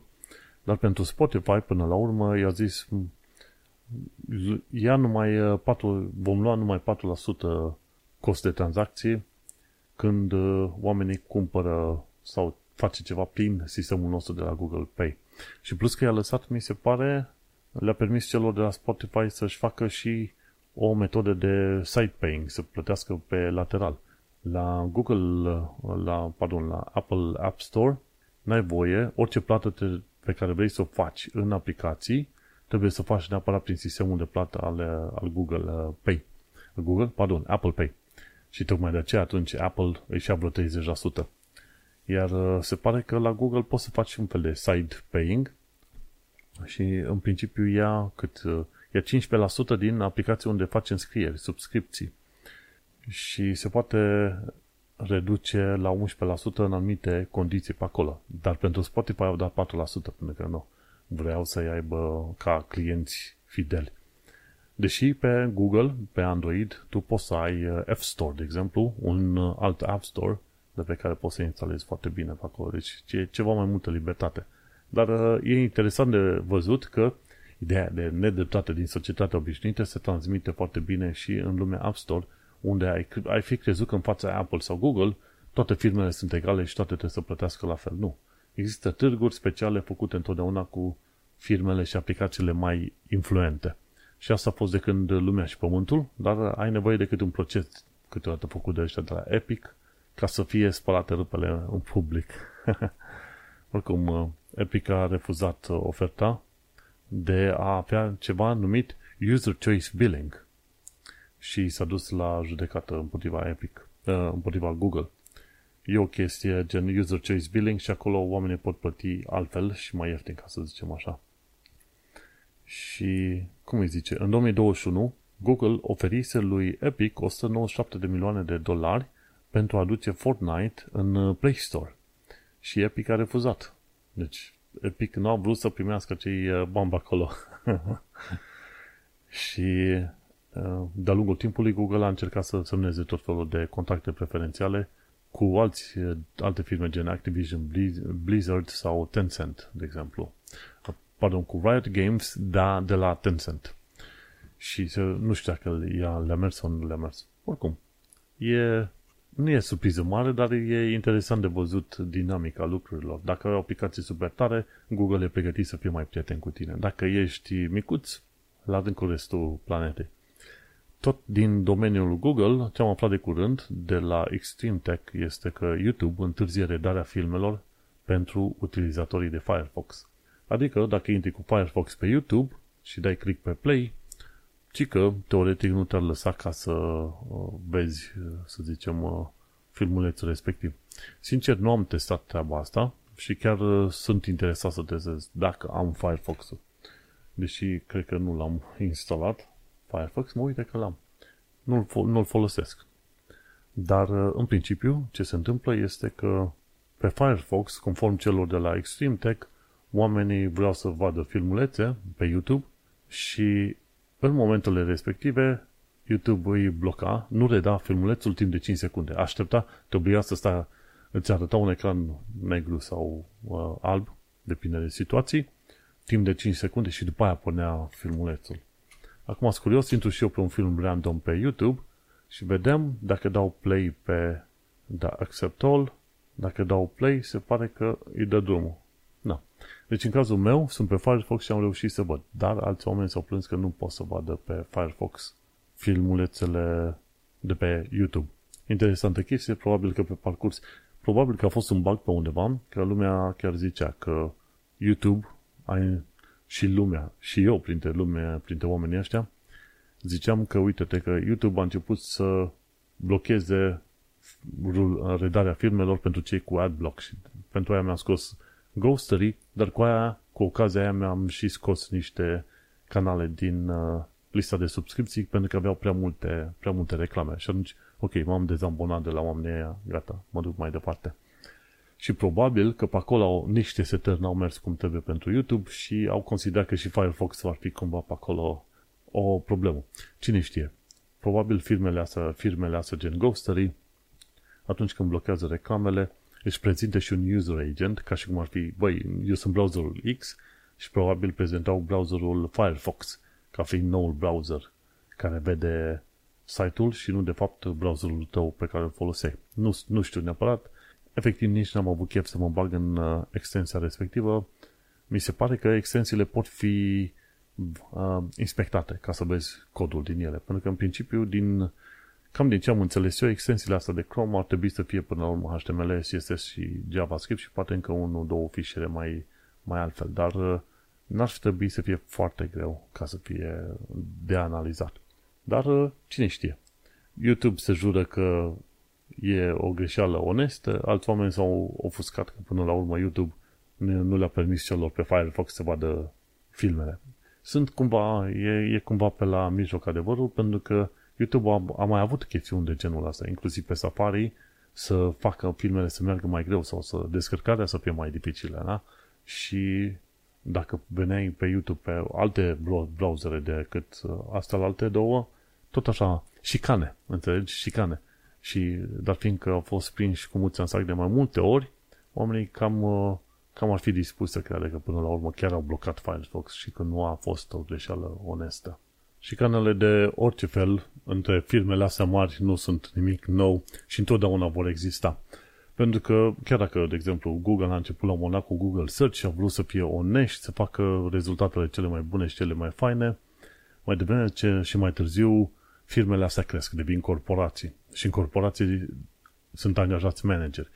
dar pentru Spotify, până la urmă, i-a zis ia numai 4, vom lua numai 4% cost de tranzacție când uh, oamenii cumpără sau face ceva prin sistemul nostru de la Google Pay. Și plus că i-a lăsat, mi se pare, le-a permis celor de la Spotify să-și facă și o metodă de side paying, să plătească pe lateral. La Google, la, pardon, la Apple App Store, n-ai voie, orice plată te pe care vrei să o faci în aplicații, trebuie să faci neapărat prin sistemul de plată al, al Google uh, Pay. Google, pardon, Apple Pay. Și tocmai de aceea atunci Apple își ia vreo 30%. Iar uh, se pare că la Google poți să faci un fel de side paying și în principiu ia cât uh, ia 15% din aplicații unde faci înscrieri, subscripții. Și se poate reduce la 11% în anumite condiții pe acolo. Dar pentru Spotify au dat 4% pentru că nu vreau să-i aibă ca clienți fideli. Deși pe Google, pe Android, tu poți să ai uh, App Store, de exemplu, un uh, alt App Store de pe care poți să instalezi foarte bine pe acolo. Deci e ceva mai multă libertate. Dar uh, e interesant de văzut că ideea de nedreptate din societatea obișnuită se transmite foarte bine și în lumea App Store, unde ai, ai fi crezut că în fața Apple sau Google toate firmele sunt egale și toate trebuie să plătească la fel. Nu. Există târguri speciale făcute întotdeauna cu firmele și aplicațiile mai influente. Și asta a fost de când lumea și pământul, dar ai nevoie de cât un proces câteodată făcut de ăștia de la Epic ca să fie spălate râpele în public. Oricum, Epic a refuzat oferta de a avea ceva numit User Choice Billing și s-a dus la judecată împotriva Epic, uh, împotriva Google. e o chestie gen user choice billing și acolo oamenii pot plăti altfel și mai ieftin, ca să zicem așa. Și, cum îi zice, în 2021, Google oferise lui Epic 197 de milioane de dolari pentru a aduce Fortnite în uh, Play Store. Și Epic a refuzat. Deci, Epic nu a vrut să primească cei uh, bani acolo. și uh, de-a lungul timpului Google a încercat să semneze tot felul de contacte preferențiale cu alți, alte firme gen Activision, Blizzard sau Tencent, de exemplu. Pardon, cu Riot Games, da, de la Tencent. Și nu știu dacă ea le-a mers sau nu le-a mers. Oricum, e, nu e surpriză mare, dar e interesant de văzut dinamica lucrurilor. Dacă ai o aplicație super tare, Google e pregătit să fie mai prieten cu tine. Dacă ești micuț, la adâncul restul planetei. Tot din domeniul Google, ce am aflat de curând de la Extreme Tech este că YouTube întârzie redarea filmelor pentru utilizatorii de Firefox. Adică, dacă intri cu Firefox pe YouTube și dai click pe Play, ci că, teoretic, nu te-ar lăsa ca să uh, vezi, uh, să zicem, uh, filmulețul respectiv. Sincer, nu am testat treaba asta și chiar uh, sunt interesat să testez dacă am Firefox-ul. Deși cred că nu l-am instalat, Firefox, mă uite că l-am. Nu-l, nu-l folosesc. Dar, uh, în principiu, ce se întâmplă este că pe Firefox, conform celor de la Extreme Tech, oamenii vreau să vadă filmulețe pe YouTube și în momentele respective YouTube îi bloca, nu reda filmulețul timp de 5 secunde. Aștepta, te obliga să stai, îți arăta un ecran negru sau uh, alb, depinde de situații, timp de 5 secunde și după aia pornea filmulețul. Acum sunt curios, intru și eu pe un film random pe YouTube și vedem dacă dau play pe da, accept all, dacă dau play, se pare că îi dă drumul. Da. Deci în cazul meu sunt pe Firefox și am reușit să văd, dar alți oameni s-au plâns că nu pot să vadă pe Firefox filmulețele de pe YouTube. Interesantă chestie, probabil că pe parcurs, probabil că a fost un bug pe undeva, că lumea chiar zicea că YouTube ai, și lumea, și eu printre lume, printre oamenii ăștia, ziceam că uite-te că YouTube a început să blocheze redarea filmelor pentru cei cu adblock și pentru aia mi-am scos Ghostery, dar cu aia, cu ocazia aia mi-am și scos niște canale din uh, lista de subscripții pentru că aveau prea multe, prea multe reclame. Și atunci, ok, m-am dezambonat de la oamenii aia, gata, mă duc mai departe. Și probabil că pe acolo niște setări n-au mers cum trebuie pentru YouTube și au considerat că și Firefox va fi cumva pe acolo o problemă. Cine știe? Probabil firmele astea, firmele astea gen Ghostery, atunci când blochează reclamele, își prezintă și un user agent, ca și cum ar fi, băi, eu sunt browserul X și probabil prezentau browserul Firefox ca fiind noul browser care vede site-ul și nu de fapt browserul tău pe care îl foloseai. Nu, nu știu neapărat, efectiv nici n-am avut chef să mă bag în uh, extensia respectivă. Mi se pare că extensiile pot fi uh, inspectate ca să vezi codul din ele, pentru că în principiu din cam din ce am înțeles eu, extensiile astea de Chrome ar trebui să fie până la urmă HTML, CSS și JavaScript și poate încă unul, două fișiere mai, mai altfel, dar uh, n-ar fi trebui să fie foarte greu ca să fie de analizat. Dar uh, cine știe? YouTube se jură că e o greșeală onestă, alți oameni s-au ofuscat că până la urmă YouTube nu le-a permis celor pe Firefox să vadă filmele. Sunt cumva, e, e cumva pe la mijloc adevărul, pentru că YouTube a, a mai avut chestiuni de genul ăsta, inclusiv pe Safari, să facă filmele să meargă mai greu sau să descărcarea să fie mai dificilă, da? Și dacă veneai pe YouTube pe alte browsere decât uh, astea la alte două, tot așa, șicane, înțelegi? Șicane. Și, dar fiindcă au fost prinși cu mulți în sac de mai multe ori, oamenii cam, uh, cam ar fi dispuși să creadă că până la urmă chiar au blocat Firefox și că nu a fost o greșeală onestă. Și canale de orice fel între firmele astea mari nu sunt nimic nou și întotdeauna vor exista. Pentru că, chiar dacă, de exemplu, Google a început la un moment cu Google Search și a vrut să fie onești, să facă rezultatele cele mai bune și cele mai faine, mai devreme ce, și mai târziu firmele astea cresc, devin corporații. Și în corporații sunt angajați manageri.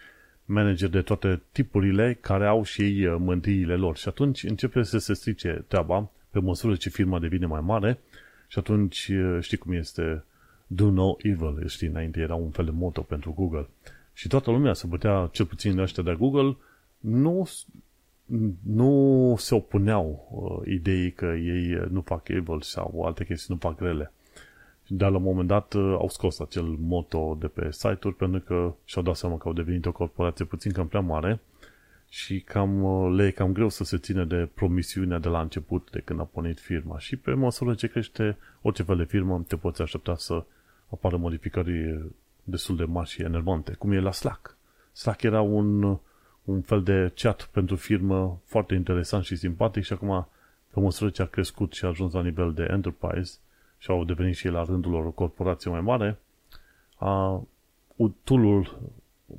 Manageri de toate tipurile care au și ei uh, mântiile lor. Și atunci începe să se strice treaba pe măsură ce firma devine mai mare și atunci știi cum este? Do no evil, știi, înainte era un fel de moto pentru Google. Și toată lumea se bătea, cel puțin ăștia de Google, nu, nu se opuneau uh, ideii că ei uh, nu fac evil sau alte chestii nu fac grele. Dar la un moment dat uh, au scos acel moto de pe site-uri pentru că și-au dat seama că au devenit o corporație puțin cam prea mare și cam, uh, le e cam greu să se țină de promisiunea de la început, de când a pornit firma. Și pe măsură ce crește orice fel de firmă, te poți aștepta să apară modificări destul de mari și enervante, cum e la Slack. Slack era un, un fel de chat pentru firmă foarte interesant și simpatic și acum, pe măsură ce a crescut și a ajuns la nivel de enterprise și au devenit și la rândul lor o corporație mai mare, a, tool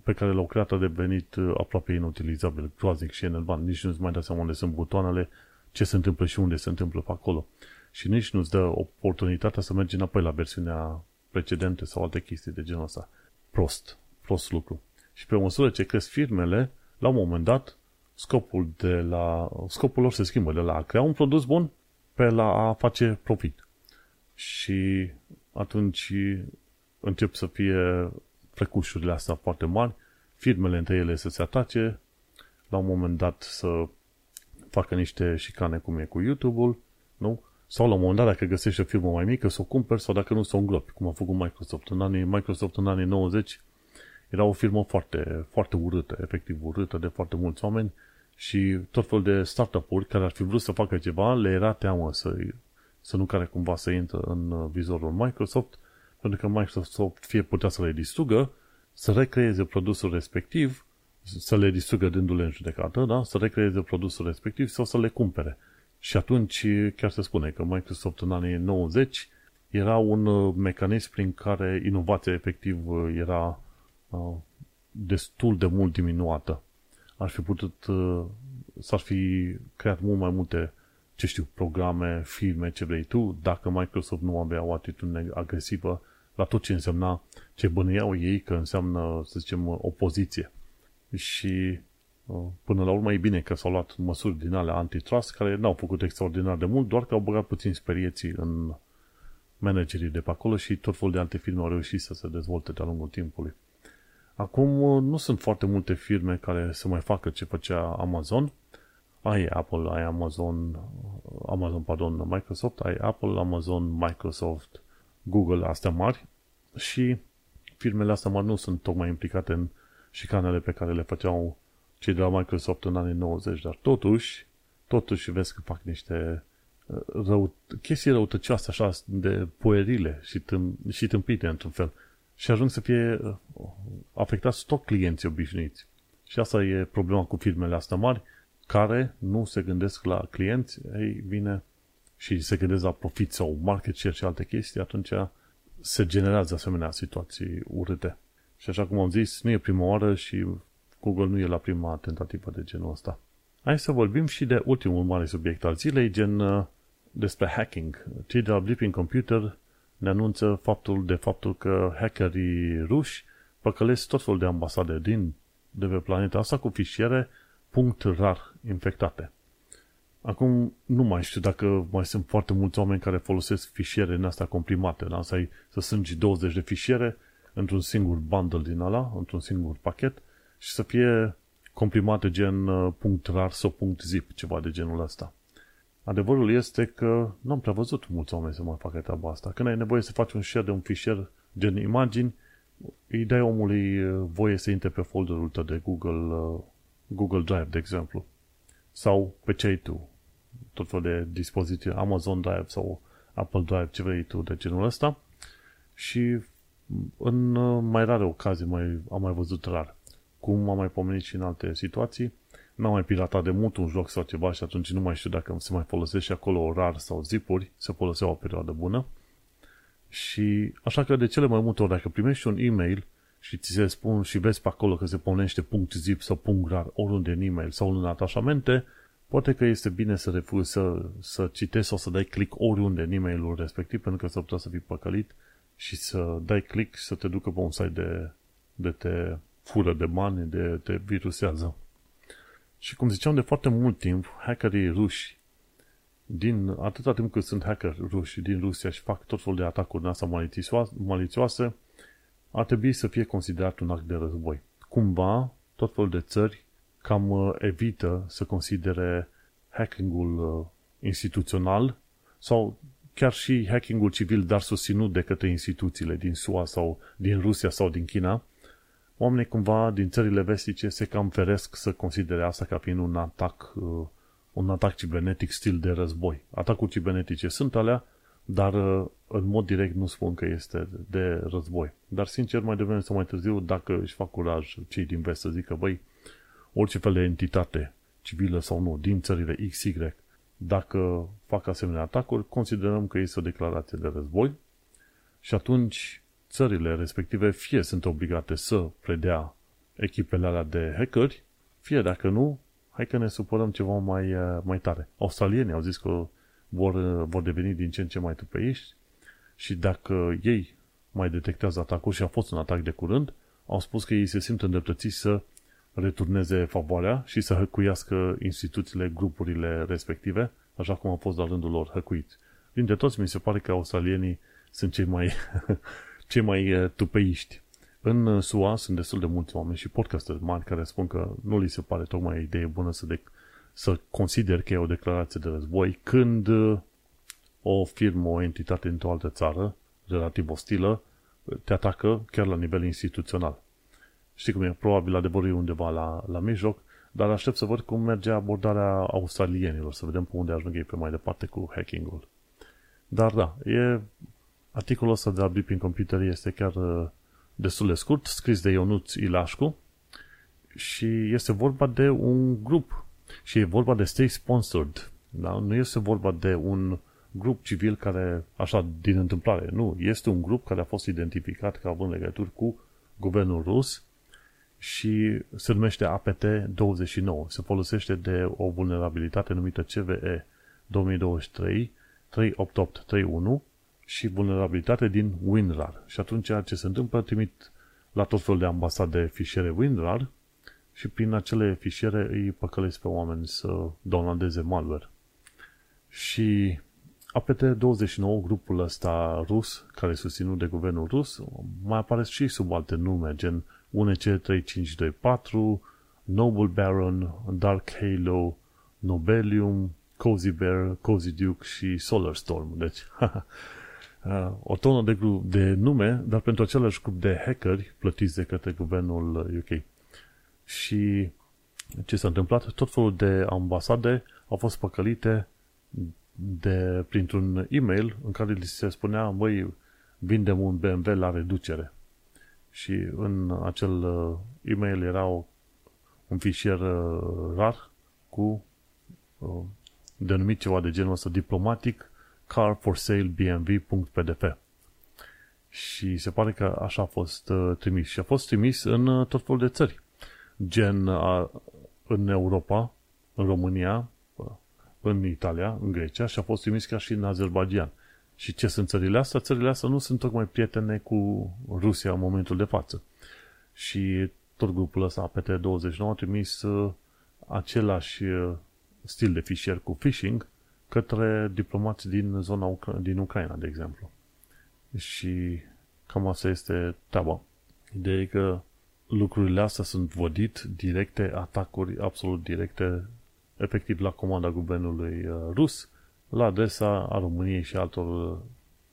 pe care l-au creat a devenit uh, aproape inutilizabil, groaznic și enervant. Nici nu-ți mai dai seama unde sunt butoanele, ce se întâmplă și unde se întâmplă pe acolo. Și nici nu-ți dă oportunitatea să mergi înapoi la versiunea precedentă sau alte chestii de genul ăsta. Prost. Prost lucru. Și pe măsură ce cresc firmele, la un moment dat, scopul, de la, scopul lor se schimbă de la a crea un produs bun pe la a face profit. Și atunci încep să fie frecușurile astea foarte mari, firmele între ele să se atace, la un moment dat să facă niște șicane cum e cu YouTube-ul, nu? Sau la un moment dat, dacă găsești o firmă mai mică, să o cumperi sau dacă nu, să o îngropi, cum a făcut Microsoft. În anii, Microsoft în anii 90 era o firmă foarte, foarte urâtă, efectiv urâtă de foarte mulți oameni și tot fel de startup-uri care ar fi vrut să facă ceva, le era teamă să, să nu care cumva să intră în vizorul Microsoft pentru că Microsoft fie putea să le distrugă, să recreeze produsul respectiv, să le distrugă dându-le în judecată, da? să recreeze produsul respectiv sau să le cumpere. Și atunci chiar se spune că Microsoft în anii 90 era un uh, mecanism prin care inovația efectiv uh, era uh, destul de mult diminuată. Ar fi putut, s-ar fi creat mult mai multe ce știu, programe, filme, ce vrei tu, dacă Microsoft nu avea o atitudine agresivă la tot ce însemna, ce bănuiau ei că înseamnă, să zicem, opoziție. Și uh, până la urmă e bine că s-au luat măsuri din alea antitrust care n-au făcut extraordinar de mult, doar că au băgat puțin sperieții în managerii de pe acolo și tot felul de alte firme au reușit să se dezvolte de-a lungul timpului. Acum uh, nu sunt foarte multe firme care să mai facă ce făcea Amazon, ai Apple, ai Amazon, Amazon, pardon, Microsoft, ai Apple, Amazon, Microsoft, Google, astea mari. Și firmele astea mari nu sunt tocmai implicate în șicanele pe care le făceau cei de la Microsoft în anii 90, dar totuși, totuși vezi că fac niște uh, rău, chestii răutăcioase așa de puerile și, tâm, și tâmpite într-un fel. Și ajung să fie uh, afectați tot clienții obișnuiți. Și asta e problema cu firmele astea mari, care nu se gândesc la clienți, ei bine, și se gândesc la profit sau market share și alte chestii, atunci se generează asemenea situații urâte. Și așa cum am zis, nu e prima oară și Google nu e la prima tentativă de genul ăsta. Hai să vorbim și de ultimul mare subiect al zilei, gen uh, despre hacking. Cei de la Blipping Computer ne anunță faptul de faptul că hackerii ruși păcălesc tot felul de ambasade din de pe planeta asta cu fișiere punct rar infectate. Acum nu mai știu dacă mai sunt foarte mulți oameni care folosesc fișiere în asta comprimate. Da? Să, ai, să sângi 20 de fișiere într-un singur bundle din ala, într-un singur pachet și să fie comprimate gen uh, .rar sau .zip, ceva de genul ăsta. Adevărul este că nu am prea văzut mulți oameni să mai facă treaba asta. Când ai nevoie să faci un share de un fișier gen imagini, îi dai omului uh, voie să intre pe folderul tău de Google uh, Google Drive, de exemplu, sau pe ce ai tu, tot fel de dispoziții, Amazon Drive sau Apple Drive, ce vrei tu de genul ăsta și în mai rare ocazii mai, am mai văzut rar. Cum am mai pomenit și în alte situații, n-am mai piratat de mult un joc sau ceva și atunci nu mai știu dacă se mai folosește și acolo rar sau zipuri, se foloseau o perioadă bună. Și așa că de cele mai multe ori, dacă primești un e-mail și ți se spun și vezi pe acolo că se pornește .zip sau .rar oriunde în e-mail sau în atașamente, poate că este bine să refuzi să, să citești sau să dai click oriunde în e-mailul respectiv, pentru că s-ar putea să fii păcălit și să dai click și să te ducă pe un site de, de te fură de bani, de te virusează. Și cum ziceam de foarte mult timp, hackerii ruși din atâta timp cât sunt hacker ruși din Rusia și fac tot felul de atacuri din asta malițioase, malițioase ar trebui să fie considerat un act de război. cumva tot felul de țări cam uh, evită să considere hackingul uh, instituțional sau chiar și hackingul civil, dar susținut de către instituțiile din SUA sau din Rusia sau din China, oamenii cumva din țările vestice se cam feresc să considere asta ca fiind un atac, uh, un atac cibernetic stil de război. Atacuri cibernetice sunt alea, dar în mod direct nu spun că este de război. Dar sincer, mai devreme sau mai târziu, dacă își fac curaj cei din vest să zică, băi, orice fel de entitate, civilă sau nu, din țările XY, dacă fac asemenea atacuri, considerăm că este o declarație de război și atunci țările respective fie sunt obligate să predea echipele alea de hackeri, fie dacă nu, hai că ne supărăm ceva mai, mai tare. Australienii au zis că vor, vor deveni din ce în ce mai tupeiști și dacă ei mai detectează atacuri și a fost un atac de curând, au spus că ei se simt îndreptățiți să returneze favoarea și să hăcuiască instituțiile, grupurile respective, așa cum au fost la rândul lor hăcuiți. Dintre toți, mi se pare că australienii sunt cei mai, cei mai uh, tupeiști. În uh, SUA sunt destul de mulți oameni și podcasteri mari care spun că nu li se pare tocmai o idee bună să, de- să consider că e o declarație de război când uh, o firmă, o entitate într-o altă țară, relativ ostilă, te atacă chiar la nivel instituțional. Știi cum e, probabil adevărul e undeva la, la mijloc, dar aștept să văd cum merge abordarea australienilor, să vedem pe unde ajung ei pe mai departe cu hacking-ul. Dar da, e, articolul ăsta de la Beeping Computer este chiar uh, destul de scurt, scris de Ionuț Ilașcu și este vorba de un grup și e vorba de state sponsored. Da? Nu este vorba de un grup civil care, așa, din întâmplare, nu, este un grup care a fost identificat ca având legături cu guvernul rus și se numește APT29. Se folosește de o vulnerabilitate numită CVE 2023 38831 și vulnerabilitate din WinRAR. Și atunci ce se întâmplă, trimit la tot felul de ambasade fișiere WinRAR și prin acele fișiere îi păcălesc pe oameni să downloadeze malware. Și APT29, grupul ăsta rus, care e susținut de guvernul rus, mai apare și sub alte nume, gen UNC3524, Noble Baron, Dark Halo, Nobelium, Cozy Bear, Cozy Duke și Solar Storm. Deci, o tonă de, grup, de nume, dar pentru același grup de hackeri plătiți de către guvernul UK. Și ce s-a întâmplat? Tot felul de ambasade au fost păcălite de, printr-un e-mail în care li se spunea, băi, vindem un BMW la reducere. Și în acel uh, e-mail era o, un fișier uh, rar cu uh, denumit ceva de genul ăsta diplomatic car for sale bmv.pdf și se pare că așa a fost trimis. Și a fost trimis în tot felul de țări. Gen a, în Europa în România în Italia, în Grecia și a fost trimis chiar și în Azerbaijan. Și ce sunt țările astea? Țările astea nu sunt tocmai prietene cu Rusia în momentul de față. Și tot grupul ăsta, APT29, a trimis uh, același uh, stil de fișier cu phishing către diplomați din zona Ucra- din Ucraina, de exemplu. Și cam asta este treaba. Ideea e că lucrurile astea sunt vodit directe, atacuri absolut directe, efectiv la comanda guvernului uh, rus, la adresa a României și altor uh,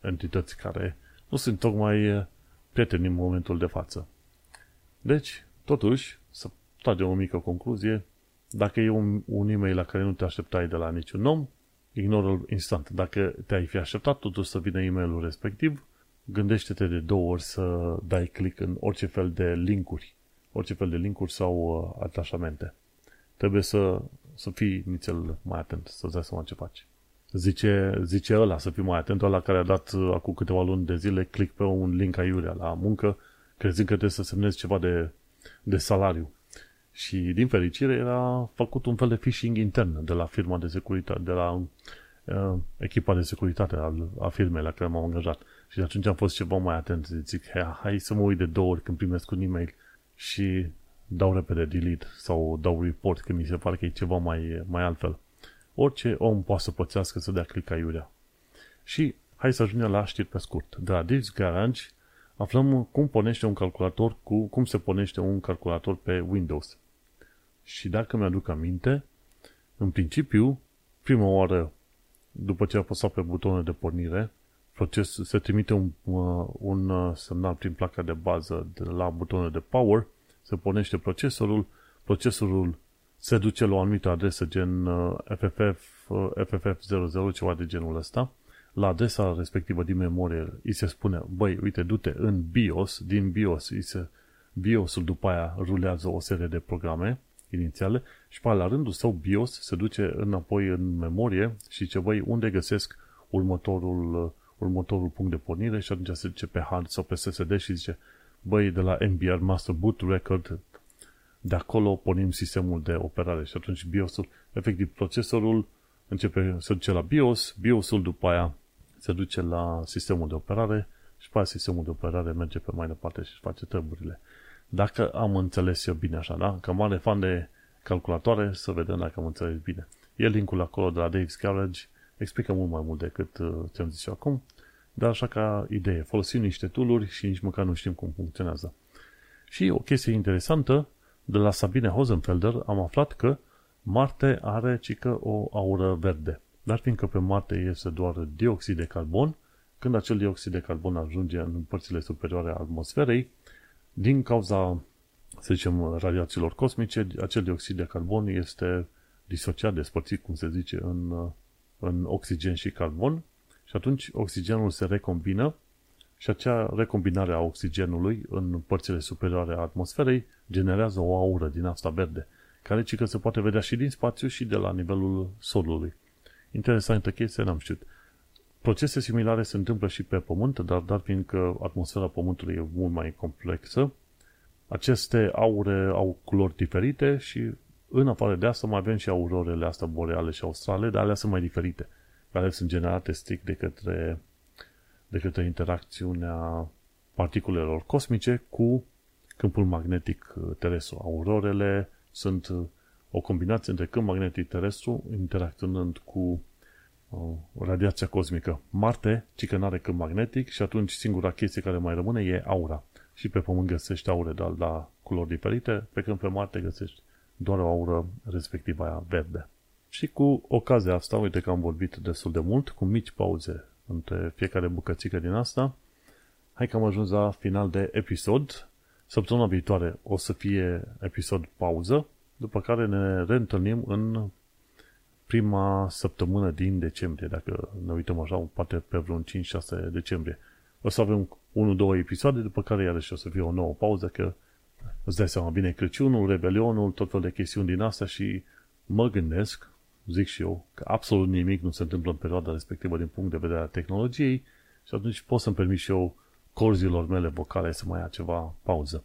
entități care nu sunt tocmai uh, prieteni în momentul de față. Deci, totuși, să tragem o mică concluzie, dacă e un, un e-mail la care nu te așteptai de la niciun om, ignoră-l instant. Dacă te-ai fi așteptat totuși să vină e-mailul respectiv, gândește-te de două ori să dai click în orice fel de linkuri, orice fel de linkuri sau uh, atașamente. Trebuie să, să fii nițel mai atent, să-ți dai seama ce faci. Zice, zice ăla să fii mai atent, ăla care a dat uh, acum câteva luni de zile click pe un link aiurea la muncă, crezând că trebuie să semnezi ceva de, de salariu. Și din fericire era făcut un fel de phishing intern de la firma de securitate, de la uh, echipa de securitate al, a firmei la care m-am angajat. Și de atunci am fost ceva mai atent. Zic, hai, hai să mă uit de două ori când primesc un e-mail și dau repede delete sau dau report când mi se pare că e ceva mai, mai altfel orice om poate să pățească să dea click aiurea. Și hai să ajungem la știri pe scurt. De la Dave's Garage aflăm cum pornește un calculator cu, cum se pornește un calculator pe Windows. Și dacă mi-aduc aminte, în principiu, prima oară, după ce a apăsat pe butonul de pornire, proces, se trimite un, uh, un uh, semnal prin placa de bază de la butonul de power, se pornește procesorul, procesorul se duce la o anumită adresă gen FFF, uh, FFF00, ceva de genul ăsta, la adresa respectivă din memorie îi se spune, băi, uite, du-te în BIOS, din BIOS, îi se, BIOS-ul după aia rulează o serie de programe inițiale și pe la rândul său BIOS se duce înapoi în memorie și zice, băi, unde găsesc următorul, următorul punct de pornire? Și atunci se duce pe hard sau pe SSD și zice, băi, de la MBR Master Boot Record, de acolo pornim sistemul de operare și atunci BIOS-ul, efectiv procesorul începe, să duce la BIOS, BIOS-ul după aia se duce la sistemul de operare și pe aia sistemul de operare merge pe mai departe și face treburile. Dacă am înțeles eu bine așa, da? Că mare fan de calculatoare, să vedem dacă am înțeles bine. E linkul acolo de la Dave's Garage, explică mult mai mult decât uh, ce-am zis eu acum, dar așa ca idee, folosim niște tooluri și nici măcar nu știm cum funcționează. Și o chestie interesantă, de la Sabine Hosenfelder am aflat că Marte are cică o aură verde. Dar fiindcă pe Marte este doar dioxid de carbon, când acel dioxid de carbon ajunge în părțile superioare a atmosferei, din cauza, să zicem, radiațiilor cosmice, acel dioxid de carbon este disociat, despărțit, cum se zice, în, în oxigen și carbon și atunci oxigenul se recombină și acea recombinare a oxigenului în părțile superioare a atmosferei generează o aură din asta verde, care ci că se poate vedea și din spațiu și de la nivelul solului. Interesantă chestie, n-am știut. Procese similare se întâmplă și pe Pământ, dar dar fiindcă atmosfera Pământului e mult mai complexă, aceste aure au culori diferite și în afară de asta mai avem și aurorele astea boreale și australe, dar alea sunt mai diferite, care sunt generate strict de către, de către interacțiunea particulelor cosmice cu câmpul magnetic terestru. Aurorele sunt o combinație între câmp magnetic terestru interacționând cu radiația cosmică. Marte, ci că are câmp magnetic și atunci singura chestie care mai rămâne e aura. Și pe Pământ găsești aure, dar la culori diferite, pe când pe Marte găsești doar o aură respectivă aia verde. Și cu ocazia asta, uite că am vorbit destul de mult, cu mici pauze între fiecare bucățică din asta, hai că am ajuns la final de episod. Săptămâna viitoare o să fie episod pauză, după care ne reîntâlnim în prima săptămână din decembrie, dacă ne uităm așa, poate pe vreun 5-6 decembrie. O să avem 1-2 episoade, după care iarăși o să fie o nouă pauză, că îți dai seama, bine Crăciunul, Rebelionul, tot fel de chestiuni din asta și mă gândesc, zic și eu, că absolut nimic nu se întâmplă în perioada respectivă din punct de vedere al tehnologiei și atunci pot să-mi permit și eu corzilor mele vocale să mai ia ceva pauză.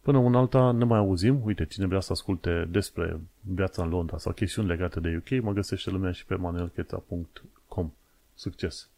Până un alta ne mai auzim. Uite, cine vrea să asculte despre viața în Londra sau chestiuni legate de UK, mă găsește lumea și pe manuelcheta.com. Succes!